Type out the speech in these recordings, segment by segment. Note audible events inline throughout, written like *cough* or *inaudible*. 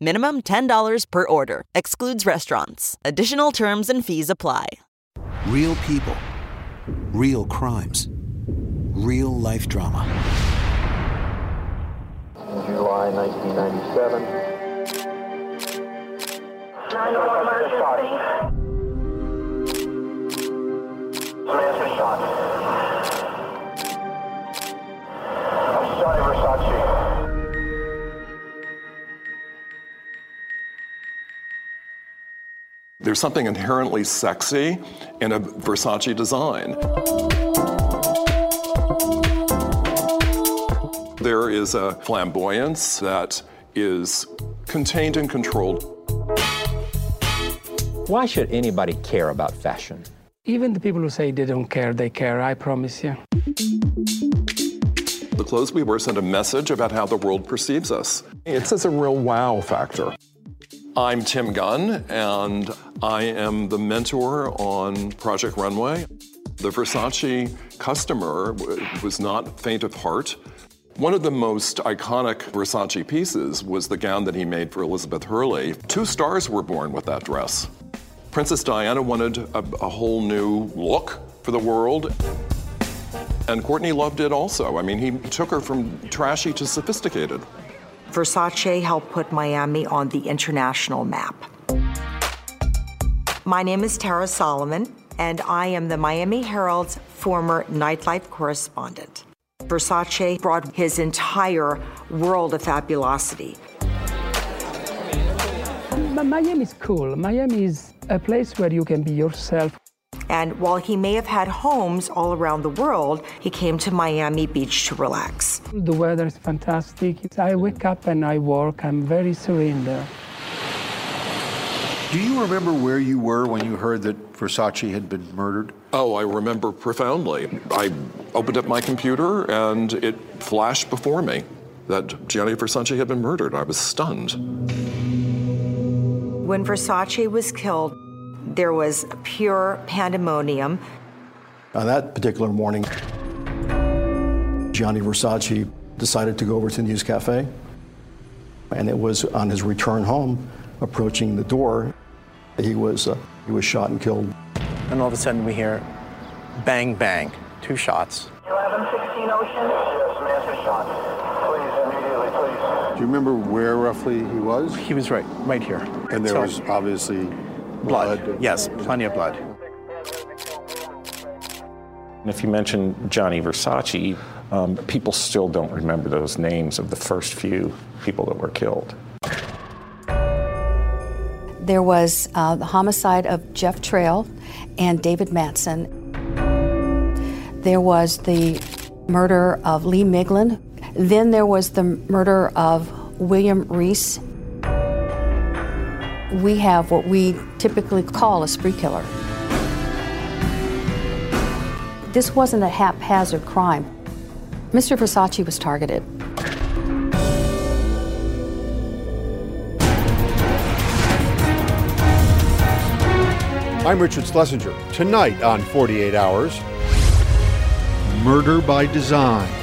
Minimum $10 per order. Excludes restaurants. Additional terms and fees apply. Real people, real crimes, real life drama. July 1997. 911 emergency. Samantha shot. I'm Gianni Versace. There's something inherently sexy in a Versace design. There is a flamboyance that is contained and controlled. Why should anybody care about fashion? Even the people who say they don't care, they care, I promise you. The clothes we wear send a message about how the world perceives us. It's just a real wow factor. I'm Tim Gunn, and I am the mentor on Project Runway. The Versace customer was not faint of heart. One of the most iconic Versace pieces was the gown that he made for Elizabeth Hurley. Two stars were born with that dress. Princess Diana wanted a, a whole new look for the world. And Courtney loved it also. I mean, he took her from trashy to sophisticated. Versace helped put Miami on the international map. My name is Tara Solomon, and I am the Miami Herald's former nightlife correspondent. Versace brought his entire world of fabulosity. Miami is cool. Miami is a place where you can be yourself. And while he may have had homes all around the world, he came to Miami Beach to relax. The weather is fantastic. I wake up and I work. I'm very serene there. Do you remember where you were when you heard that Versace had been murdered? Oh, I remember profoundly. I opened up my computer and it flashed before me that Gianni Versace had been murdered. I was stunned. When Versace was killed, there was pure pandemonium. On that particular morning, Gianni Versace decided to go over to the News Cafe. And it was on his return home, approaching the door, he was, uh, he was shot and killed. And all of a sudden we hear bang, bang, two shots. 1116 Ocean. Yes, Samantha shot. Please, immediately, please. Do you remember where roughly he was? He was right, right here. And there So- was obviously blood. blood. Yes, plenty of blood. And if you mention Gianni Versace, um, people still don't remember those names of the first few people that were killed. There was uh, the homicide of Jeff Trail and David Madsen. There was the murder of Lee Miglin. Then there was the murder of William Reese. We have what we typically call a spree killer. This wasn't a haphazard crime. Mr. Versace was targeted. I'm Richard Schlesinger. Tonight on 48 Hours Murder by Design.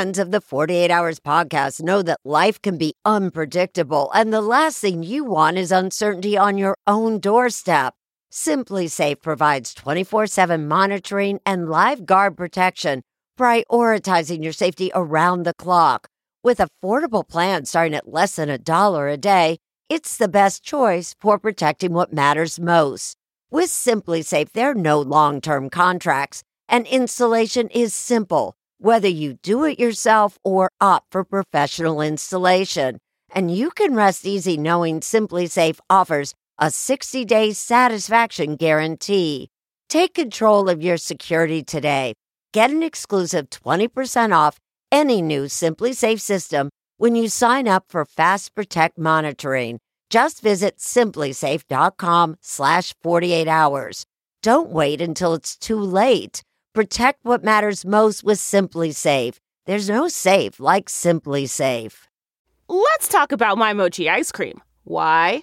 Fans of the 48 Hours podcast know that life can be unpredictable, and the last thing you want is uncertainty on your own doorstep. SimpliSafe provides 24 7 monitoring and live guard protection, prioritizing your safety around the clock. With affordable plans starting at less than a dollar a day, it's the best choice for protecting what matters most. With SimpliSafe, there are no long term contracts, and installation is simple, whether you do it yourself or opt for professional installation. And you can rest easy knowing SimpliSafe offers a 60 day satisfaction guarantee. Take control of your security today. Get an exclusive 20% off any new SimpliSafe system when you sign up for Fast Protect monitoring. Just visit simplisafe.com slash 48 hours. Don't wait until it's too late. Protect what matters most with SimpliSafe. There's no safe like SimpliSafe. Let's talk about my mochi ice cream. Why?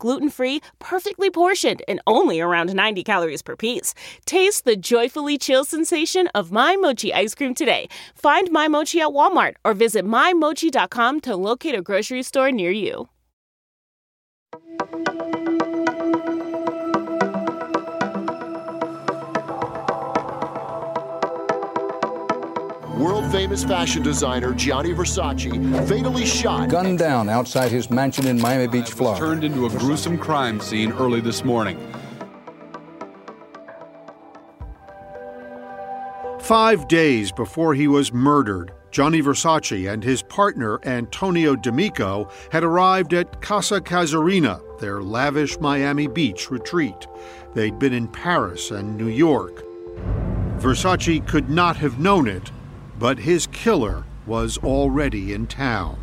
gluten free, perfectly portioned, and only around 90 calories per piece. Taste the joyfully chill sensation of My Mochi ice cream today. Find My Mochi at Walmart or visit MyMochi.com to locate a grocery store near you. World famous fashion designer Gianni Versace fatally shot. Gunned down outside his mansion in Miami Beach, Florida. Turned into a gruesome crime scene early this morning. Five days before he was murdered, Gianni Versace and his partner Antonio D'Amico had arrived at Casa Casuarina, their lavish Miami Beach retreat. They'd been in Paris and New York. Versace could not have known it, but his killer was already in town.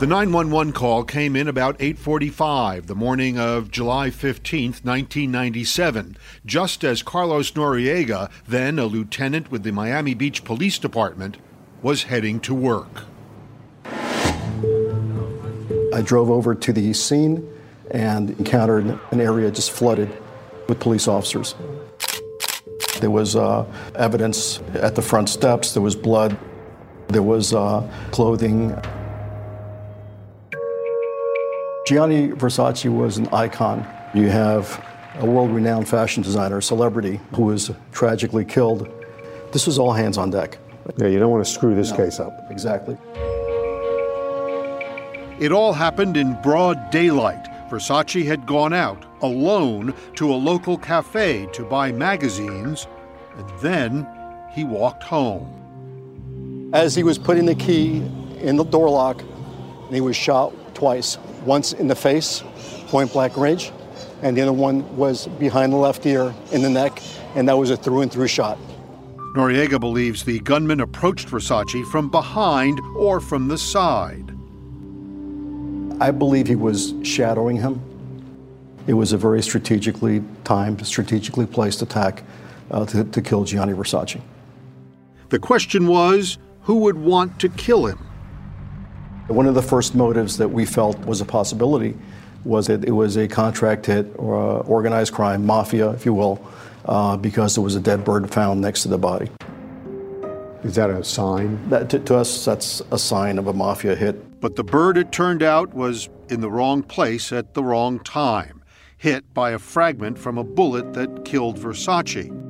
The 911 call came in about 8:45 the morning of July 15, 1997, just as Carlos Noriega, then a lieutenant with the Miami Beach Police Department, was heading to work. I drove over to the scene and encountered an area just flooded with police officers. There was uh, evidence at the front steps, there was blood, there was uh, clothing. Gianni Versace was an icon. You have a world renowned fashion designer, a celebrity, who was tragically killed. This was all hands on deck. Yeah, you don't want to screw this no, case up. Exactly. It all happened in broad daylight. Versace had gone out alone to a local cafe to buy magazines, and then he walked home. As he was putting the key in the door lock, he was shot twice once in the face, point blank range, and the other one was behind the left ear in the neck, and that was a through and through shot. Noriega believes the gunman approached Versace from behind or from the side. I believe he was shadowing him. It was a very strategically timed, strategically placed attack uh, to, to kill Gianni Versace. The question was who would want to kill him? One of the first motives that we felt was a possibility was that it was a contract hit or a organized crime, mafia, if you will, uh, because there was a dead bird found next to the body. Is that a sign? That, to, to us, that's a sign of a mafia hit. But the bird, it turned out, was in the wrong place at the wrong time, hit by a fragment from a bullet that killed Versace.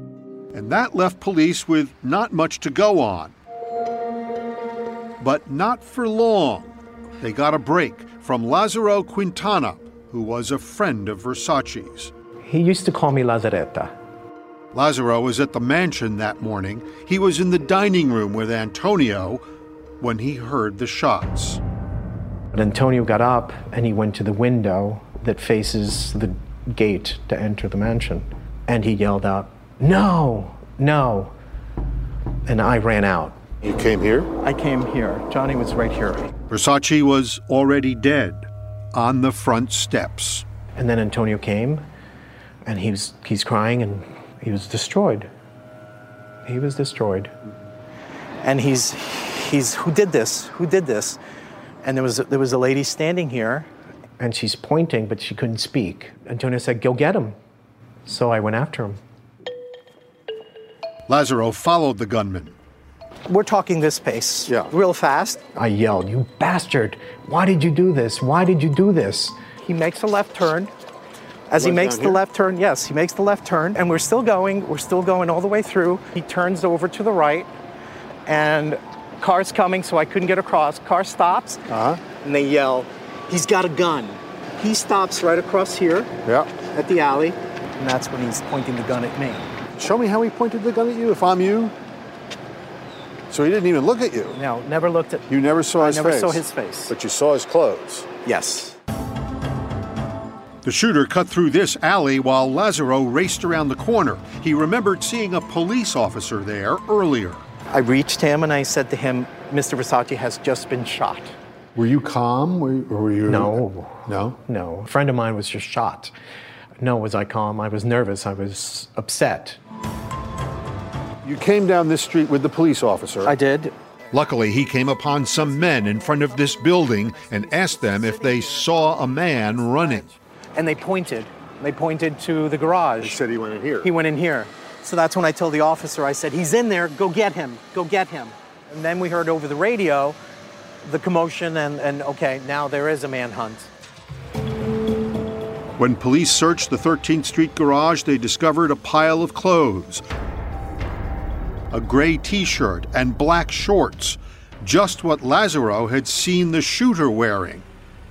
And that left police with not much to go on. But not for long. They got a break from Lazaro Quintana, who was a friend of Versace's. He used to call me Lazaretta. Lazaro was at the mansion that morning. He was in the dining room with Antonio when he heard the shots. But Antonio got up and he went to the window that faces the gate to enter the mansion. And he yelled out, No, no. And I ran out. You came here? I came here. Gianni was right here. Versace was already dead on the front steps. And then Antonio came and he was, he's crying and he was destroyed. He was destroyed. And he's, he's, who did this? Who did this? And there was, there was a lady standing here, and she's pointing, but she couldn't speak. Antonio said, Go get him. So I went after him. Lazaro followed the gunman. We're talking this pace, yeah. real fast. I yelled, You bastard! Why did you do this? Why did you do this? He makes a left turn. As he makes the left turn, yes, he makes the left turn, and we're still going. We're still going all the way through. He turns over to the right, and car's coming, so I couldn't get across. Car stops, uh-huh. and they yell, "He's got a gun!" He stops right across here, yeah, at the alley, and that's when he's pointing the gun at me. Show me how he pointed the gun at you. If I'm you, so he didn't even look at you. No, never looked at. You never saw his I never face. saw his face, but you saw his clothes. Yes. The shooter cut through this alley while Lazaro raced around the corner. He remembered seeing a police officer there earlier. I reached him and I said to him, Mr. Versace has just been shot. Were you calm? Were, or were you? No. No? No. A friend of mine was just shot. No, was I calm? I was nervous. I was upset. You came down this street with the police officer. I did. Luckily, he came upon some men in front of this building and asked them if they saw a man running. And they pointed. They pointed to the garage. He said he went in here. He went in here. So that's when I told the officer, I said, he's in there, go get him, go get him. And then we heard over the radio the commotion, and, and okay, now there is a manhunt. When police searched the 13th Street garage, they discovered a pile of clothes a gray t shirt and black shorts, just what Lazaro had seen the shooter wearing.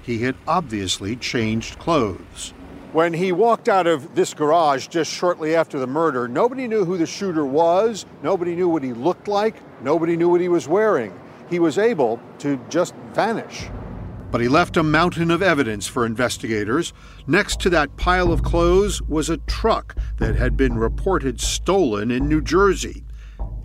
He had obviously changed clothes. When he walked out of this garage just shortly after the murder, nobody knew who the shooter was, nobody knew what he looked like, nobody knew what he was wearing. He was able to just vanish. But he left a mountain of evidence for investigators. Next to that pile of clothes was a truck that had been reported stolen in New Jersey.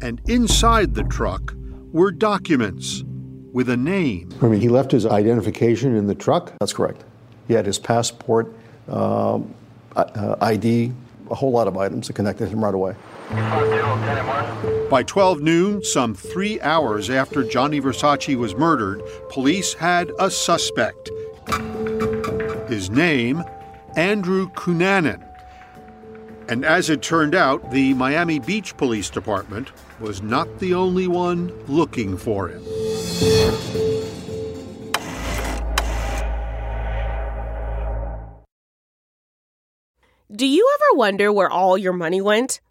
And inside the truck were documents with a name. I mean, he left his identification in the truck? That's correct. He had his passport, um, uh, ID, a whole lot of items that connected him right away. By 12 noon, some three hours after Gianni Versace was murdered, police had a suspect. His name, Andrew Cunanan. And as it turned out, the Miami Beach Police Department was not the only one looking for him. Do you ever wonder where all your money went?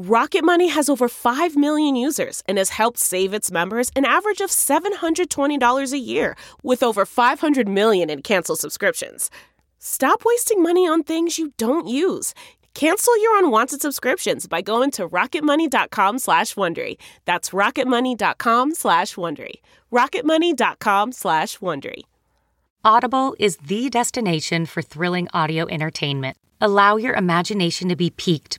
Rocket Money has over 5 million users and has helped save its members an average of $720 a year, with over 500 million in canceled subscriptions. Stop wasting money on things you don't use. Cancel your unwanted subscriptions by going to rocketmoney.com slash Wondery. That's rocketmoney.com slash Wondery. rocketmoney.com slash Wondery. Audible is the destination for thrilling audio entertainment. Allow your imagination to be piqued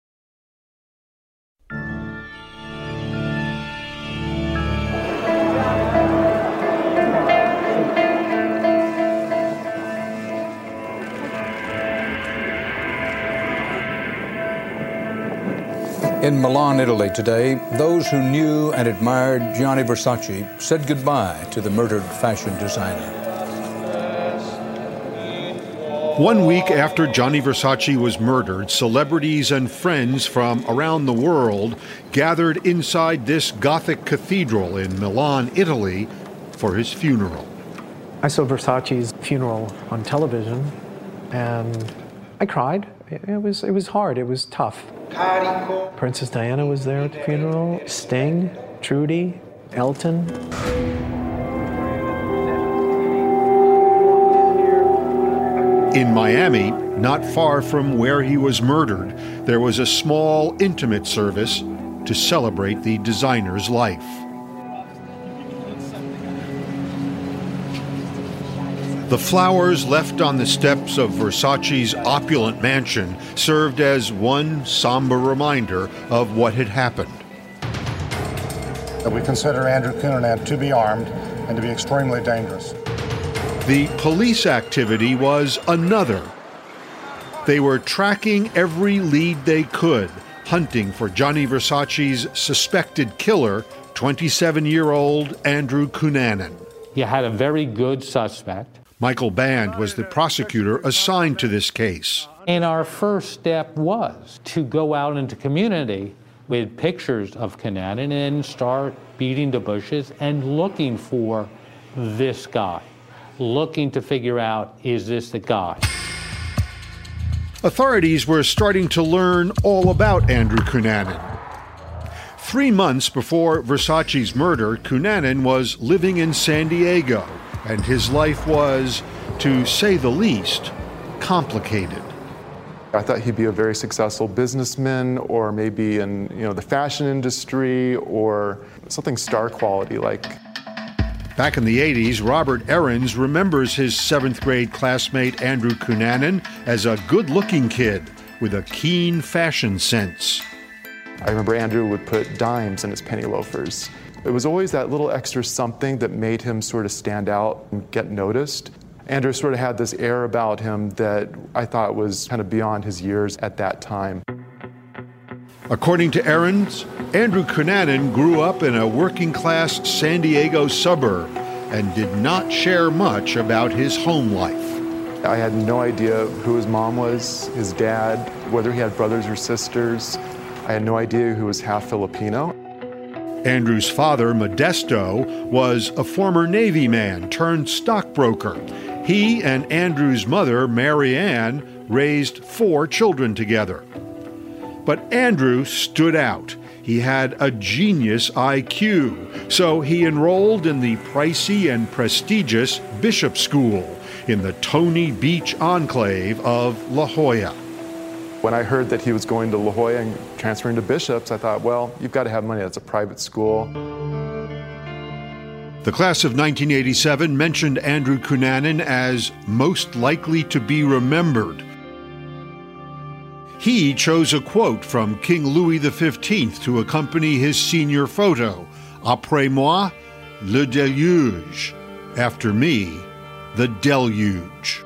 In Milan, Italy today, those who knew and admired Gianni Versace said goodbye to the murdered fashion designer. One week after Gianni Versace was murdered, celebrities and friends from around the world gathered inside this Gothic cathedral in Milan, Italy, for his funeral. I saw Versace's funeral on television and I cried. It was, it was hard, it was tough. Princess Diana was there at the funeral, Sting, Trudy, Elton. In Miami, not far from where he was murdered, there was a small, intimate service to celebrate the designer's life. The flowers left on the steps of Versace's opulent mansion served as one somber reminder of what had happened. We consider Andrew Cunanan to be armed and to be extremely dangerous. The police activity was another. They were tracking every lead they could, hunting for Gianni Versace's suspected killer, 27 year old Andrew Cunanan. He had a very good suspect. Michael Band was the prosecutor assigned to this case. And our first step was to go out into community with pictures of Cunanan and start beating the bushes and looking for this guy, looking to figure out is this the guy? Authorities were starting to learn all about Andrew Cunanan. Three months before Versace's murder, Cunanan was living in San Diego and his life was, to say the least, complicated. I thought he'd be a very successful businessman or maybe in you know the fashion industry or something star quality like Back in the 80s, Robert Aarons remembers his seventh grade classmate Andrew Cunanan as a good looking kid with a keen fashion sense. I remember Andrew would put dimes in his penny loafers. It was always that little extra something that made him sort of stand out and get noticed. Andrew sort of had this air about him that I thought was kind of beyond his years at that time. According to Aarons, Andrew Cunanan grew up in a working class San Diego suburb and did not share much about his home life. I had no idea who his mom was, his dad, whether he had brothers or sisters. I had no idea who was half Filipino. Andrew's father, Modesto, was a former Navy man turned stockbroker. He and Andrew's mother, Mary Ann, raised four children together. But Andrew stood out. He had a genius IQ, so he enrolled in the pricey and prestigious Bishop School in the Tony Beach enclave of La Jolla. When I heard that he was going to La Jolla and transferring to Bishops, I thought, well, you've got to have money. That's a private school. The class of 1987 mentioned Andrew Cunanan as most likely to be remembered. He chose a quote from King Louis XV to accompany his senior photo Après moi, le déluge. After me, the deluge.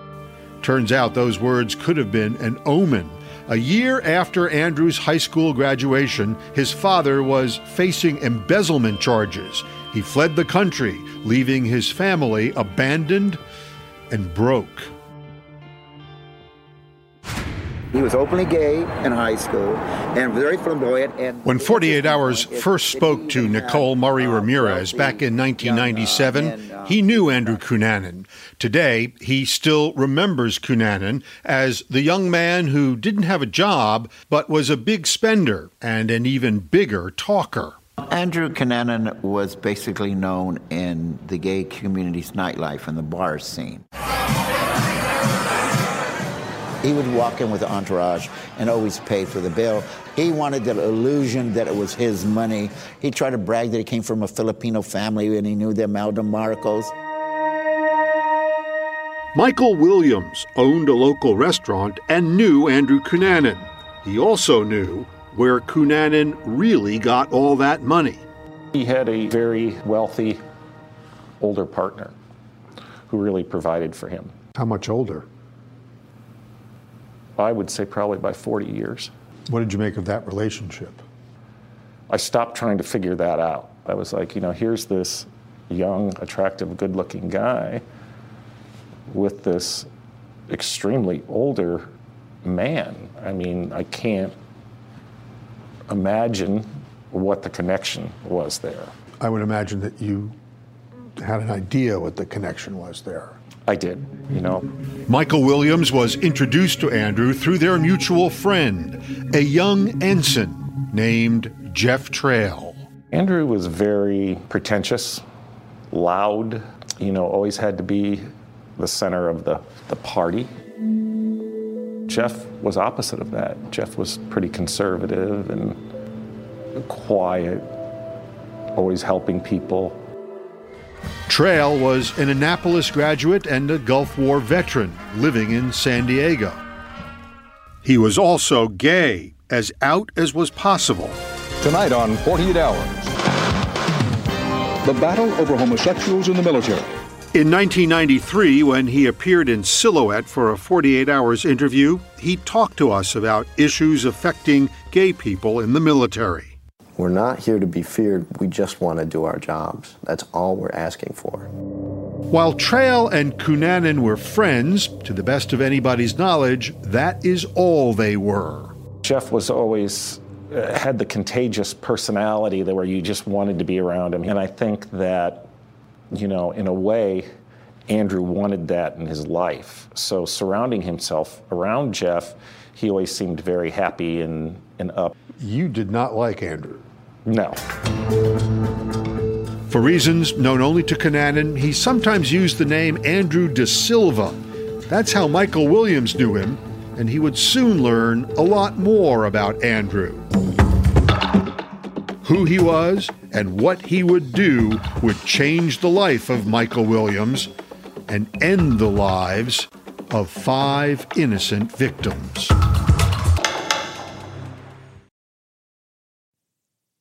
Turns out those words could have been an omen A year after Andrew's high school graduation, his father was facing embezzlement charges. He fled the country, leaving his family abandoned and broke. He was openly gay in high school and very flamboyant. And when 48 Hours first spoke to Nicole Murray Ramirez back in 1997, he knew Andrew Cunanan. Today, he still remembers Cunanan as the young man who didn't have a job but was a big spender and an even bigger talker. Andrew Cunanan was basically known in the gay community's nightlife and the bar scene. He would walk in with an entourage and always pay for the bill. He wanted the illusion that it was his money. He tried to brag that he came from a Filipino family and he knew the Imelda Marcos. Michael Williams owned a local restaurant and knew Andrew Cunanan. He also knew where Cunanan really got all that money. He had a very wealthy older partner who really provided for him. How much older? I would say probably by 40 years. What did you make of that relationship? I stopped trying to figure that out. I was like, you know, here's this young, attractive, good looking guy with this extremely older man. I mean, I can't imagine what the connection was there. I would imagine that you had an idea what the connection was there. I did, you know. Michael Williams was introduced to Andrew through their mutual friend, a young ensign named Jeff Trail. Andrew was very pretentious, loud, you know, always had to be the center of the, the party. Jeff was opposite of that. Jeff was pretty conservative and quiet, always helping people. Trail was an Annapolis graduate and a Gulf War veteran living in San Diego. He was also gay, as out as was possible. Tonight on 48 Hours The battle over homosexuals in the military. In 1993, when he appeared in Silhouette for a 48 Hours interview, he talked to us about issues affecting gay people in the military. We're not here to be feared. We just want to do our jobs. That's all we're asking for. While Trail and Cunanan were friends, to the best of anybody's knowledge, that is all they were. Jeff was always uh, had the contagious personality that where you just wanted to be around him. And I think that, you know, in a way, Andrew wanted that in his life. So surrounding himself around Jeff, he always seemed very happy and, and up. You did not like Andrew. No. For reasons known only to Cunanan, he sometimes used the name Andrew De Silva. That's how Michael Williams knew him, and he would soon learn a lot more about Andrew. Who he was and what he would do would change the life of Michael Williams and end the lives of five innocent victims.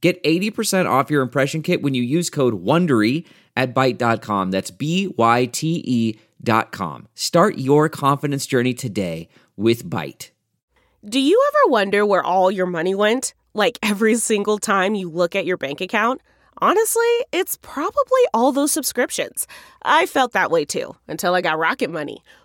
Get 80% off your impression kit when you use code WONDERY at Byte.com. That's B-Y-T-E dot com. Start your confidence journey today with Byte. Do you ever wonder where all your money went? Like every single time you look at your bank account? Honestly, it's probably all those subscriptions. I felt that way too until I got Rocket Money.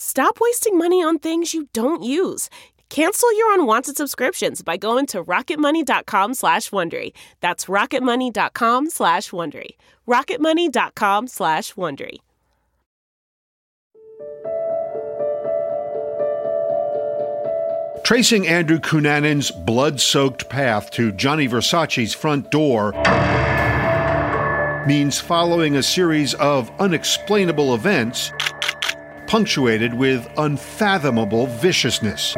Stop wasting money on things you don't use. Cancel your unwanted subscriptions by going to rocketmoney.com slash Wondery. That's rocketmoney.com slash Wondery. rocketmoney.com slash Wondery. Tracing Andrew Cunanan's blood soaked path to Gianni Versace's front door means following a series of unexplainable events punctuated with unfathomable viciousness.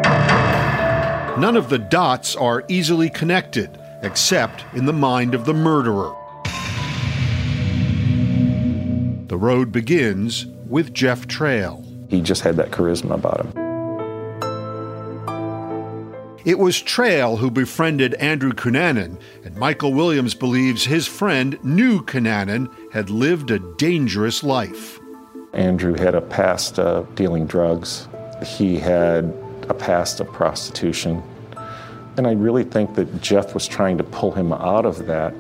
None of the dots are easily connected, except in the mind of the murderer. The road begins with Jeff Trail. He just had that charisma about him. It was Trail who befriended Andrew Cunanan, and Michael Williams believes his friend knew Cunanan had lived a dangerous life. Andrew had a past of dealing drugs. He had a past of prostitution. And I really think that Jeff was trying to pull him out of that.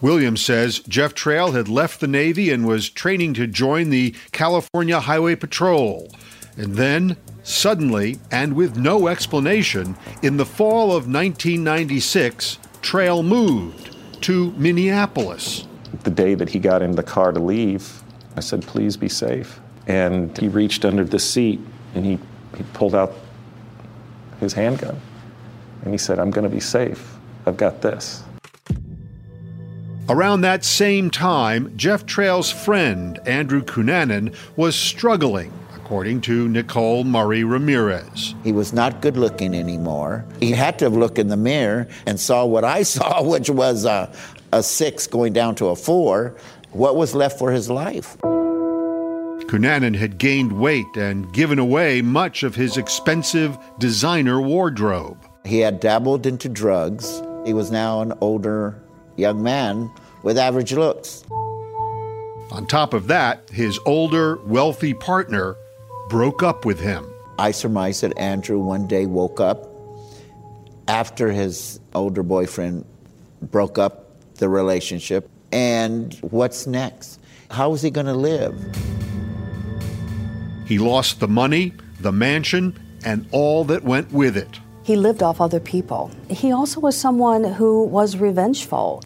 Williams says Jeff Trail had left the Navy and was training to join the California Highway Patrol. And then, suddenly, and with no explanation, in the fall of 1996, Trail moved to Minneapolis. The day that he got in the car to leave, I said, please be safe. And he reached under the seat and he, he pulled out his handgun. And he said, I'm going to be safe. I've got this. Around that same time, Jeff Trail's friend, Andrew Cunanan, was struggling, according to Nicole Murray Ramirez. He was not good looking anymore. He had to look in the mirror and saw what I *laughs* saw, which was a, a six going down to a four. What was left for his life? Cunanan had gained weight and given away much of his expensive designer wardrobe. He had dabbled into drugs. He was now an older young man with average looks. On top of that, his older, wealthy partner broke up with him. I surmise that Andrew one day woke up after his older boyfriend broke up the relationship. And what's next? How is he going to live? He lost the money, the mansion, and all that went with it. He lived off other people. He also was someone who was revengeful.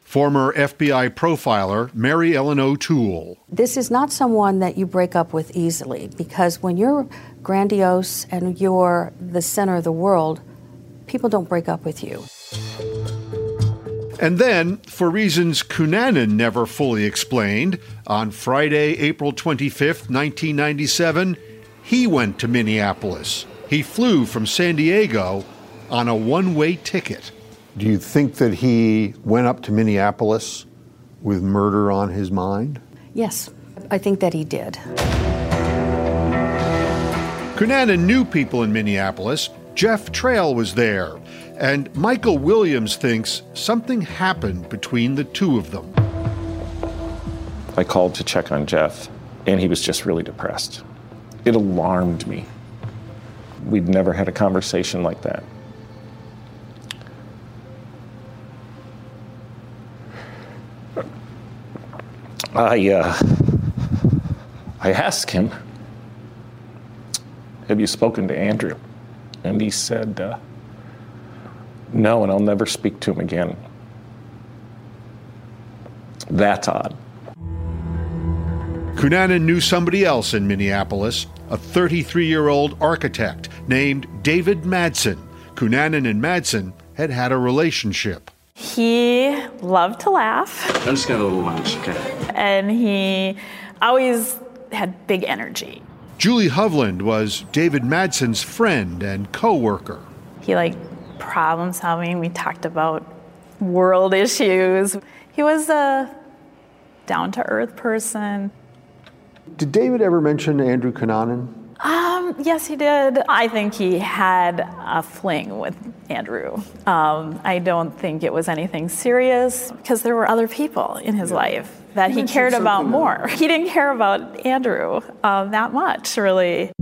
Former FBI profiler Mary Ellen O'Toole. This is not someone that you break up with easily because when you're grandiose and you're the center of the world, people don't break up with you. And then, for reasons Cunanan never fully explained, on Friday, April 25, 1997, he went to Minneapolis. He flew from San Diego on a one way ticket. Do you think that he went up to Minneapolis with murder on his mind? Yes, I think that he did. Cunanan knew people in Minneapolis. Jeff Trail was there. And Michael Williams thinks something happened between the two of them. I called to check on Jeff, and he was just really depressed. It alarmed me. We'd never had a conversation like that. I, uh, I asked him, Have you spoken to Andrew? And he said, uh, No, and I'll never speak to him again. That's odd. Cunanan knew somebody else in Minneapolis, a 33 year old architect named David Madsen. Cunanan and Madsen had had a relationship. He loved to laugh. I'm just gonna have a little lunch, okay? And he always had big energy. Julie Hovland was David Madsen's friend and co worker. He liked problem solving. We talked about world issues. He was a down to earth person. Did David ever mention Andrew Cunanan? Um, yes, he did. I think he had a fling with Andrew. Um, I don't think it was anything serious because there were other people in his life that he cared about more. *laughs* He didn't care about Andrew um, that much, really.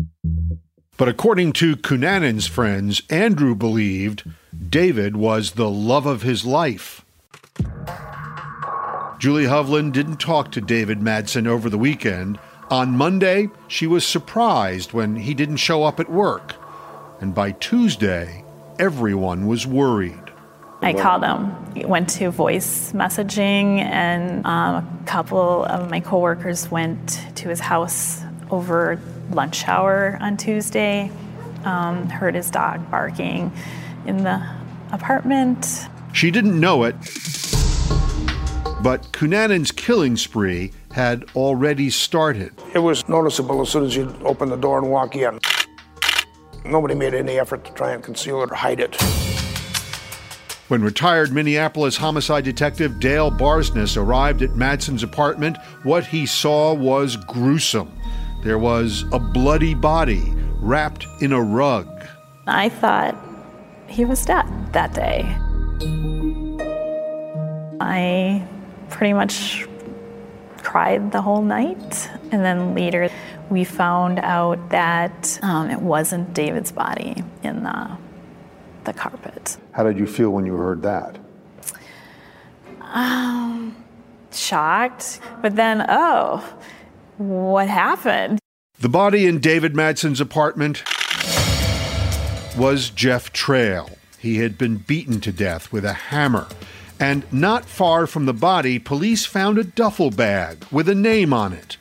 But according to Cunanan's friends, Andrew believed David was the love of his life. Julie Hovland didn't talk to David Madsen over the weekend. On Monday, she was surprised when he didn't show up at work. And by Tuesday, everyone was worried. I called him, went to voice messaging, and um, a couple of my coworkers went to his house over lunch hour on Tuesday. Um, heard his dog barking in the apartment. She didn't know it, but Cunanan's killing spree had already started. It was noticeable as soon as you open the door and walk in. Nobody made any effort to try and conceal it or hide it. When retired Minneapolis homicide detective Dale Barsness arrived at Madsen's apartment, what he saw was gruesome. There was a bloody body wrapped in a rug. I thought he was dead that day. I pretty much cried the whole night. And then later, we found out that um, it wasn't David's body in the, the carpet. How did you feel when you heard that? Um, shocked, but then, oh, what happened? The body in David Madsen's apartment was Jeff Trail. He had been beaten to death with a hammer. And not far from the body, police found a duffel bag with a name on it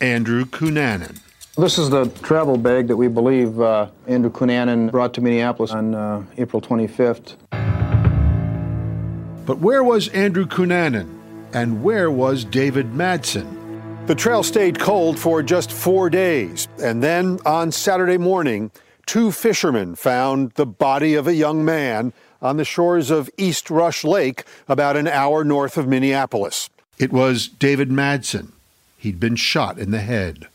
Andrew Cunanan. This is the travel bag that we believe uh, Andrew Cunanan brought to Minneapolis on uh, April 25th. But where was Andrew Cunanan? And where was David Madsen? The trail stayed cold for just four days. And then on Saturday morning, two fishermen found the body of a young man on the shores of East Rush Lake, about an hour north of Minneapolis. It was David Madsen. He'd been shot in the head.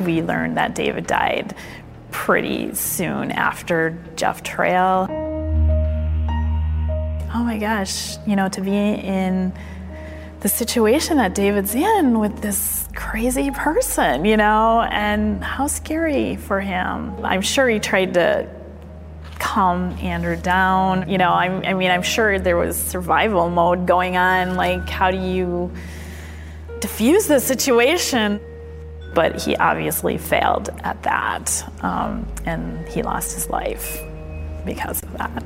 We learned that David died pretty soon after Jeff Trail. Oh my gosh, you know, to be in the situation that David's in with this crazy person, you know, and how scary for him. I'm sure he tried to calm Andrew down. You know, I'm, I mean, I'm sure there was survival mode going on. Like, how do you diffuse the situation? But he obviously failed at that, um, and he lost his life because of that.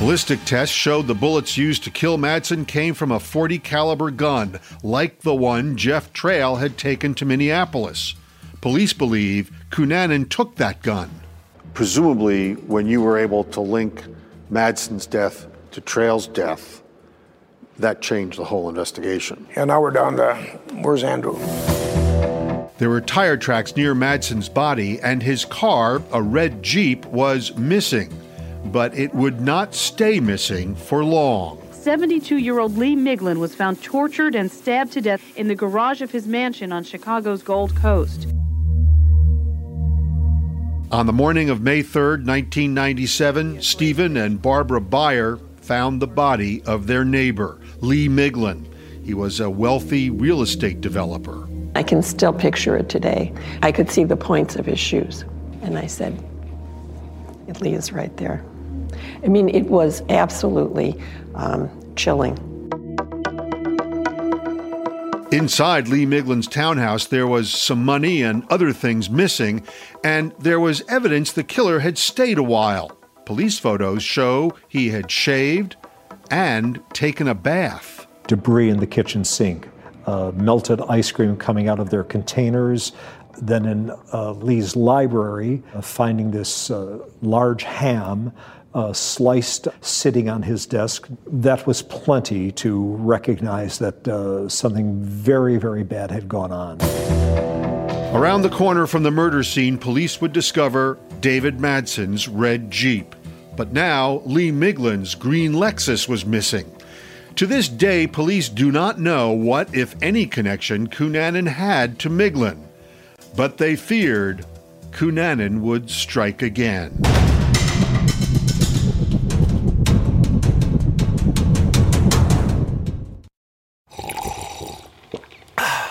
Ballistic tests showed the bullets used to kill Madsen came from a 40 caliber gun, like the one Jeff Trail had taken to Minneapolis. Police believe Cunanan took that gun. Presumably, when you were able to link Madsen's death to Trail's death, that changed the whole investigation. And now we're down to where's Andrew? There were tire tracks near Madsen's body, and his car, a red Jeep, was missing. But it would not stay missing for long. 72 year old Lee Miglin was found tortured and stabbed to death in the garage of his mansion on Chicago's Gold Coast. On the morning of May 3, 1997, Stephen and Barbara Byer found the body of their neighbor, Lee Miglin. He was a wealthy real estate developer. I can still picture it today. I could see the points of his shoes. And I said, Lee is right there. I mean, it was absolutely um, chilling. Inside Lee Miglin's townhouse, there was some money and other things missing, and there was evidence the killer had stayed a while. Police photos show he had shaved and taken a bath. Debris in the kitchen sink, uh, melted ice cream coming out of their containers. Then in uh, Lee's library, uh, finding this uh, large ham uh, sliced sitting on his desk, that was plenty to recognize that uh, something very, very bad had gone on. Around the corner from the murder scene, police would discover David Madsen's red Jeep. But now, Lee Miglin's green Lexus was missing. To this day, police do not know what, if any, connection Cunanan had to Miglin. But they feared Cunanan would strike again.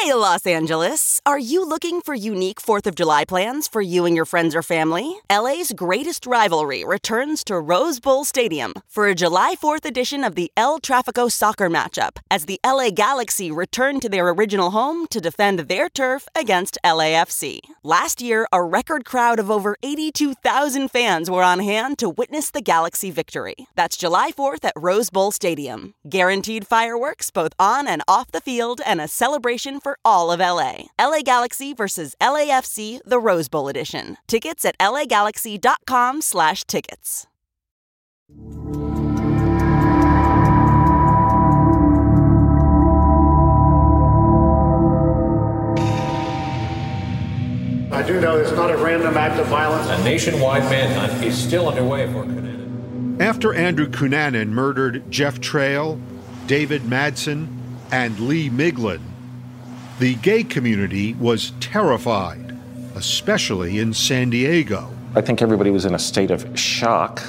Hey, Los Angeles! Are you looking for unique 4th of July plans for you and your friends or family? LA's greatest rivalry returns to Rose Bowl Stadium for a July 4th edition of the El Trafico soccer matchup as the LA Galaxy return to their original home to defend their turf against LAFC. Last year, a record crowd of over 82,000 fans were on hand to witness the Galaxy victory. That's July 4th at Rose Bowl Stadium. Guaranteed fireworks both on and off the field and a celebration for all of LA. LA Galaxy versus LAFC, the Rose Bowl edition. Tickets at lagalaxy.com slash tickets. I do know it's not a random act of violence. A nationwide manhunt is still underway for Cunanan. After Andrew Cunanan murdered Jeff Trail, David Madsen, and Lee Miglin, the gay community was terrified, especially in San Diego. I think everybody was in a state of shock.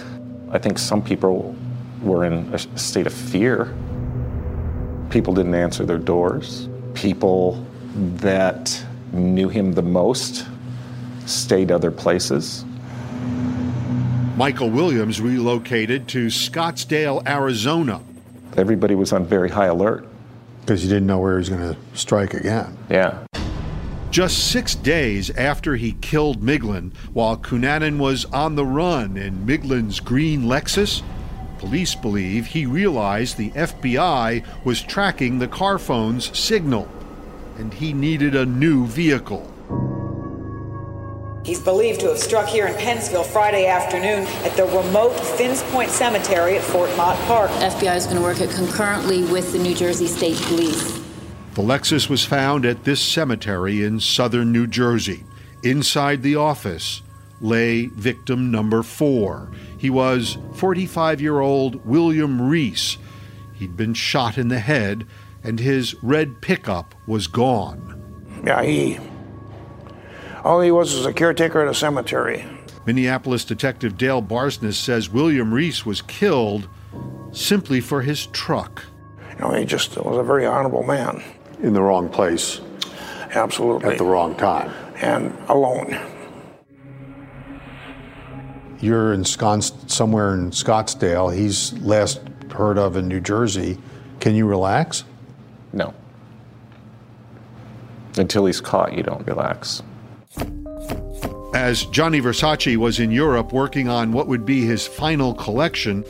I think some people were in a state of fear. People didn't answer their doors. People that knew him the most stayed other places. Michael Williams relocated to Scottsdale, Arizona. Everybody was on very high alert. Because you didn't know where he was going to strike again. Yeah. Just six days after he killed Miglin, while Cunanan was on the run in Miglin's green Lexus, police believe he realized the FBI was tracking the car phone's signal, and he needed a new vehicle. He's believed to have struck here in Pennsville Friday afternoon at the remote Finns Point Cemetery at Fort Mott Park. FBI is going to work it concurrently with the New Jersey State Police. The Lexus was found at this cemetery in southern New Jersey. Inside the office lay victim number four. He was 45 year old William Reese. He'd been shot in the head, and his red pickup was gone. Yeah, he all he was was a caretaker at a cemetery. Minneapolis detective Dale Barsness says William Reese was killed simply for his truck. You know, he just was a very honorable man. In the wrong place. Absolutely. At the wrong time. And alone. You're ensconced somewhere in Scottsdale. He's last heard of in New Jersey. Can you relax? No. Until he's caught, you don't relax. As Gianni Versace was in Europe working on what would be his final collection,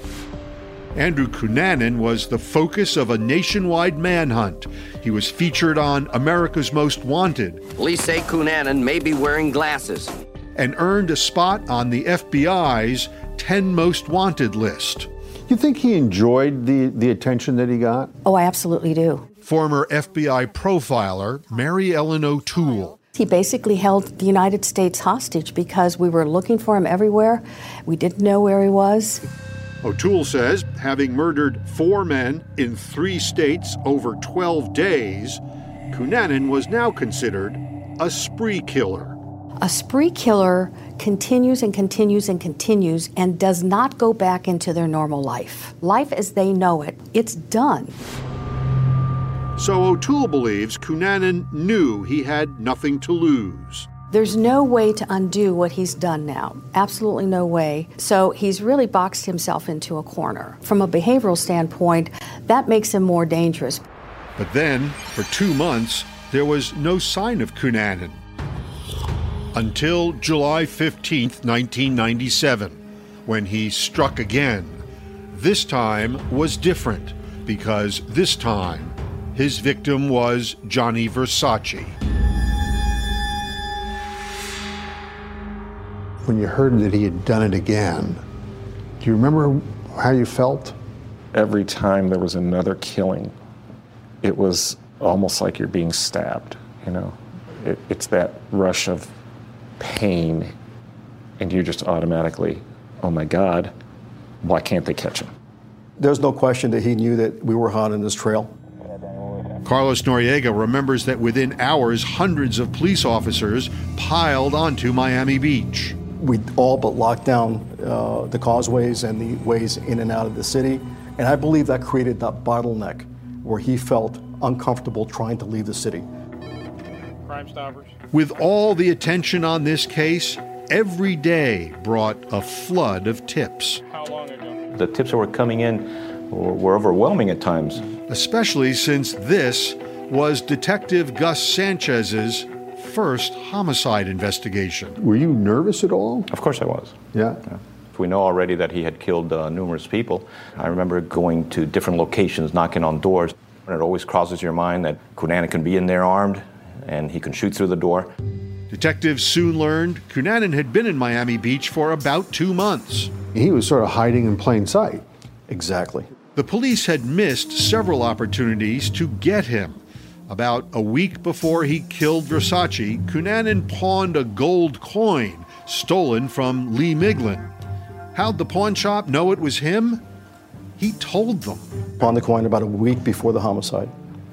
Andrew Cunanan was the focus of a nationwide manhunt. He was featured on America's Most Wanted. Police say Cunanan may be wearing glasses. And earned a spot on the FBI's 10 Most Wanted list. You think he enjoyed the, the attention that he got? Oh, I absolutely do. Former FBI profiler Mary Ellen O'Toole. He basically held the United States hostage because we were looking for him everywhere. We didn't know where he was. O'Toole says having murdered four men in three states over 12 days, Cunanan was now considered a spree killer. A spree killer continues and continues and continues and does not go back into their normal life. Life as they know it, it's done. So O'Toole believes Cunanan knew he had nothing to lose. There's no way to undo what he's done now. Absolutely no way. So he's really boxed himself into a corner. From a behavioral standpoint, that makes him more dangerous. But then, for two months, there was no sign of Cunanan. Until July 15, 1997, when he struck again. This time was different because this time his victim was Gianni Versace. When you heard that he had done it again, do you remember how you felt? Every time there was another killing, it was almost like you're being stabbed, you know? It, it's that rush of pain, and you just automatically, oh my God, why can't they catch him? There's no question that he knew that we were hot on this trail. Carlos Noriega remembers that within hours, hundreds of police officers piled onto Miami Beach. We all but locked down uh, the causeways and the ways in and out of the city. And I believe that created that bottleneck where he felt uncomfortable trying to leave the city. Crime Stoppers. With all the attention on this case, every day brought a flood of tips. How long ago? The tips that were coming in were overwhelming at times. Especially since this was Detective Gus Sanchez's first homicide investigation. Were you nervous at all? Of course I was. Yeah. yeah. We know already that he had killed uh, numerous people. I remember going to different locations, knocking on doors. And it always crosses your mind that Cunanan can be in there armed and he can shoot through the door. Detectives soon learned Cunanan had been in Miami Beach for about two months. He was sort of hiding in plain sight. Exactly. The police had missed several opportunities to get him. About a week before he killed Versace, Cunanan pawned a gold coin stolen from Lee Miglin. How'd the pawn shop know it was him? He told them. Pawned the coin about a week before the homicide.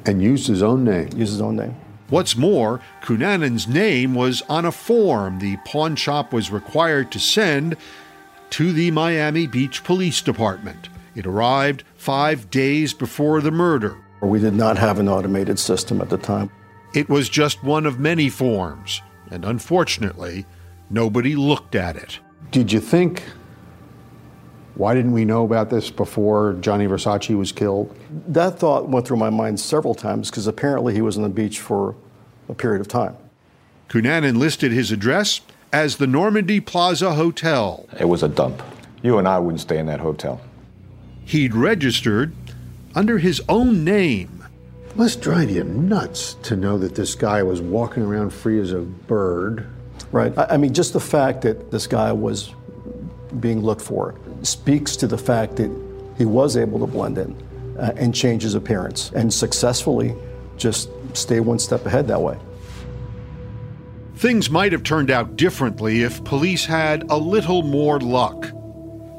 And used his own name. Used his own name. What's more, Cunanan's name was on a form the pawn shop was required to send to the Miami Beach Police Department. It arrived five days before the murder. We did not have an automated system at the time. It was just one of many forms, and unfortunately, nobody looked at it. Did you think why didn't we know about this before Gianni Versace was killed? That thought went through my mind several times because apparently he was on the beach for a period of time. Cunanan listed his address as the Normandy Plaza Hotel. It was a dump. You and I wouldn't stay in that hotel. He'd registered under his own name. It must drive you nuts to know that this guy was walking around free as a bird. Right. I mean, just the fact that this guy was being looked for speaks to the fact that he was able to blend in uh, and change his appearance and successfully just stay one step ahead that way. Things might have turned out differently if police had a little more luck.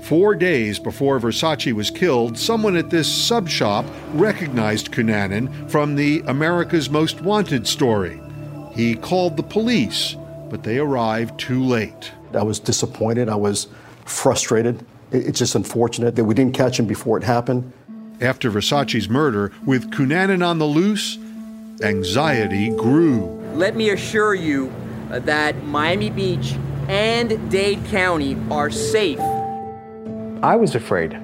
Four days before Versace was killed, someone at this sub shop recognized Cunanan from the America's Most Wanted story. He called the police, but they arrived too late. I was disappointed. I was frustrated. It's just unfortunate that we didn't catch him before it happened. After Versace's murder, with Cunanan on the loose, anxiety grew. Let me assure you that Miami Beach and Dade County are safe. I was afraid.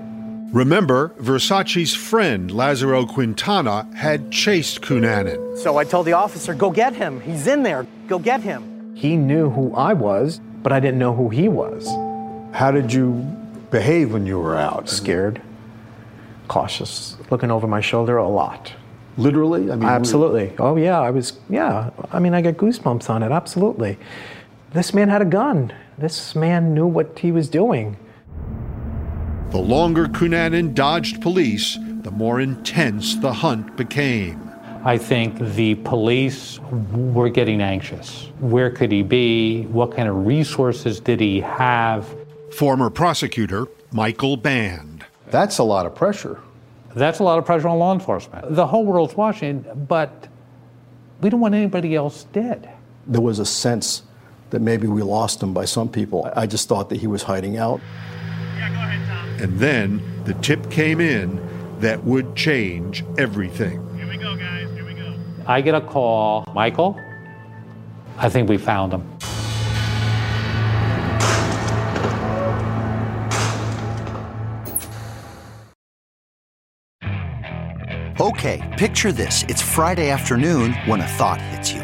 Remember, Versace's friend Lazaro Quintana had chased Cunanan. So I told the officer, go get him. He's in there. Go get him. He knew who I was, but I didn't know who he was. How did you behave when you were out? Scared, cautious, looking over my shoulder a lot. Literally? I mean, absolutely. Oh yeah, I was. Yeah, I mean, I got goosebumps on it. Absolutely. This man had a gun. This man knew what he was doing. The longer Cunanan dodged police, the more intense the hunt became. I think the police were getting anxious. Where could he be? What kind of resources did he have? Former prosecutor Michael Band. That's a lot of pressure. That's a lot of pressure on law enforcement. The whole world's watching, but we don't want anybody else dead. There was a sense that maybe we lost him by some people. I just thought that he was hiding out. Yeah, go ahead, Tom. And then the tip came in that would change everything. Here we go, guys. Here we go. I get a call. Michael, I think we found him. Okay, picture this. It's Friday afternoon when a thought hits you.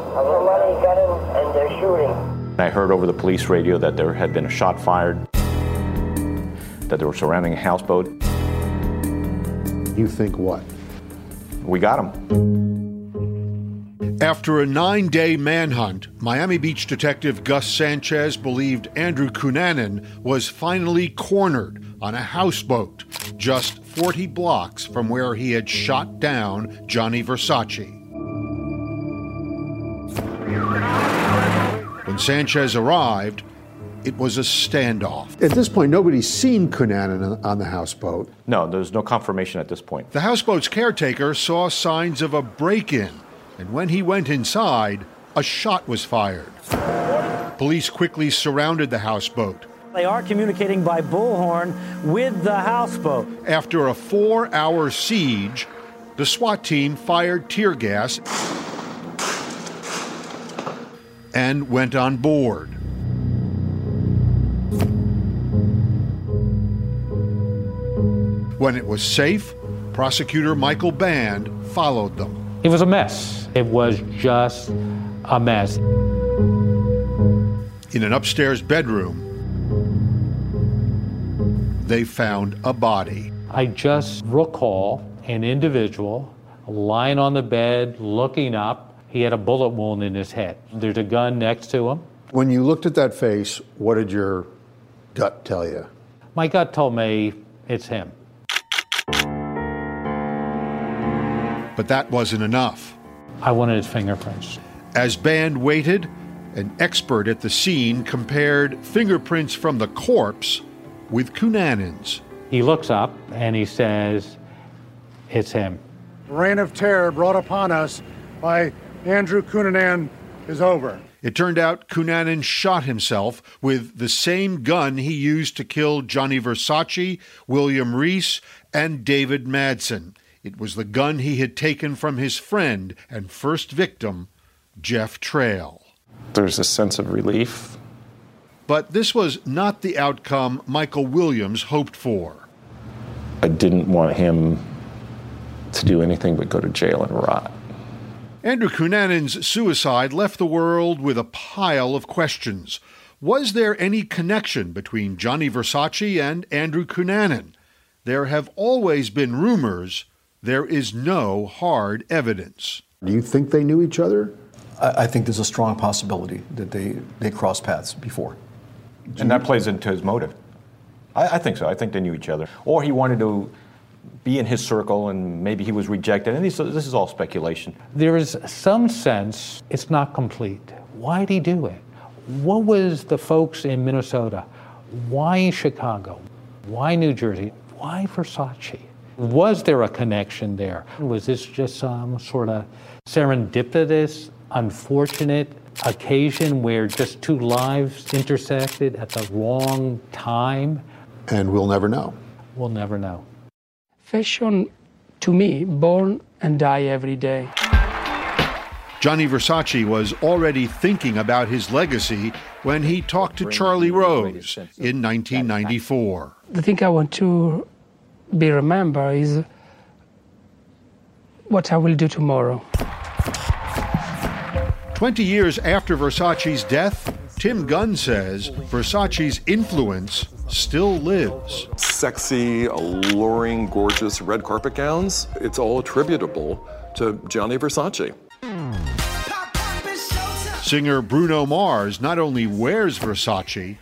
Somebody got in and they're shooting. I heard over the police radio that there had been a shot fired, that they were surrounding a houseboat. You think what? We got him. After a nine day manhunt, Miami Beach detective Gus Sanchez believed Andrew Cunanan was finally cornered on a houseboat just 40 blocks from where he had shot down Gianni Versace. When Sanchez arrived, it was a standoff. At this point, nobody's seen Cunanan on the houseboat. No, there's no confirmation at this point. The houseboat's caretaker saw signs of a break in, and when he went inside, a shot was fired. Police quickly surrounded the houseboat. They are communicating by bullhorn with the houseboat. After a four hour siege, the SWAT team fired tear gas and went on board. When it was safe, prosecutor Michael Band followed them. It was a mess. It was just a mess. In an upstairs bedroom, they found a body. I just recall an individual lying on the bed, looking up. He had a bullet wound in his head. There's a gun next to him. When you looked at that face, what did your gut tell you? My gut told me it's him. But that wasn't enough. I wanted his fingerprints. As Band waited, an expert at the scene compared fingerprints from the corpse with Cunanan's. He looks up and he says, It's him. Reign of terror brought upon us by Andrew Cunanan is over. It turned out Cunanan shot himself with the same gun he used to kill Gianni Versace, William Reese, and David Madsen. It was the gun he had taken from his friend and first victim, Jeff Trail. There's a sense of relief. But this was not the outcome Michael Williams hoped for. I didn't want him to do anything but go to jail and rot. Andrew Cunanan's suicide left the world with a pile of questions. Was there any connection between Gianni Versace and Andrew Cunanan? There have always been rumors. There is no hard evidence. Do you think they knew each other? I, I think there's a strong possibility that they, they crossed paths before. And that plays into his motive. I, I think so. I think they knew each other. Or he wanted to be in his circle and maybe he was rejected. And this, this is all speculation. There is some sense it's not complete. Why did he do it? What was the folks in Minnesota? Why Chicago? Why New Jersey? Why Versace? Was there a connection there? Was this just some sort of serendipitous, unfortunate occasion where just two lives intersected at the wrong time? And we'll never know. We'll never know. Fashion, to me, born and die every day. Gianni Versace was already thinking about his legacy when he talked to Charlie Rose in 1994. The thing I want to be remembered is what I will do tomorrow. 20 years after Versace's death, Tim Gunn says Versace's influence still lives. Sexy, alluring, gorgeous red carpet gowns, it's all attributable to Gianni Versace. Singer Bruno Mars not only wears Versace,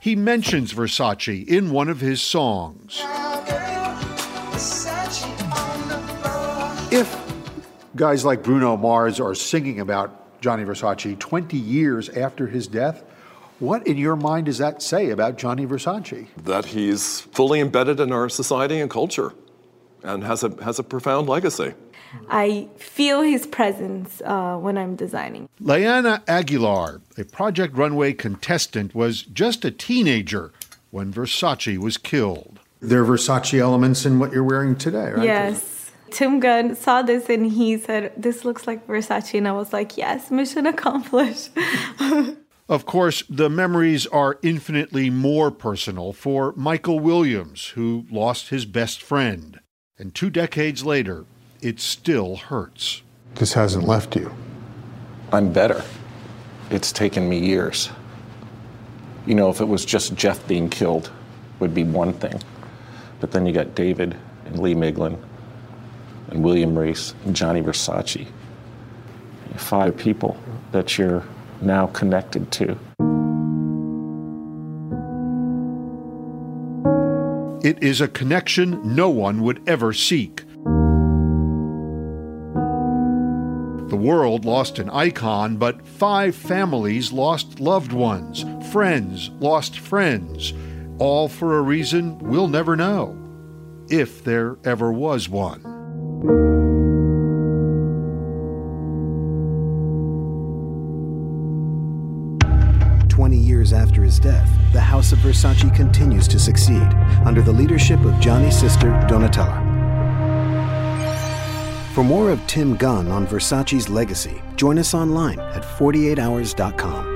he mentions Versace in one of his songs. If guys like Bruno Mars are singing about Gianni Versace 20 years after his death, what in your mind does that say about Gianni Versace? That he's fully embedded in our society and culture and has a, has a profound legacy. I feel his presence uh, when I'm designing. Layana Aguilar, a Project Runway contestant, was just a teenager when Versace was killed. There are Versace elements in what you're wearing today, right? Yes. Tim Gunn saw this and he said, This looks like Versace. And I was like, Yes, mission accomplished. *laughs* Of course, the memories are infinitely more personal for Michael Williams, who lost his best friend. And two decades later, it still hurts. This hasn't left you. I'm better. It's taken me years. You know, if it was just Jeff being killed, would be one thing. But then you got David and Lee Miglin and William Reese and Gianni Versace. Five people that you're now connected to. It is a connection no one would ever seek. The world lost an icon, but five families lost loved ones, friends lost friends, all for a reason we'll never know, if there ever was one. His death, the House of Versace continues to succeed under the leadership of Gianni's sister, Donatella. For more of Tim Gunn on Versace's legacy, join us online at 48hours.com.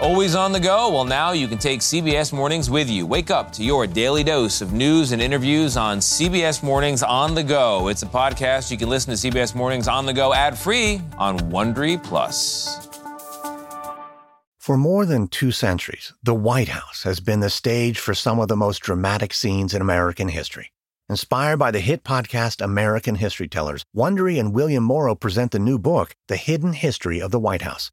Always on the go? Well, now you can take CBS Mornings with you. Wake up to your daily dose of news and interviews on CBS Mornings on the go. It's a podcast you can listen to CBS Mornings on the go ad free on Wondery Plus. For more than two centuries, the White House has been the stage for some of the most dramatic scenes in American history. Inspired by the hit podcast American History Tellers, Wondery and William Morrow present the new book, The Hidden History of the White House.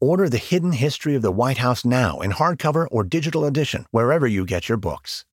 Order The Hidden History of the White House now in hardcover or digital edition, wherever you get your books.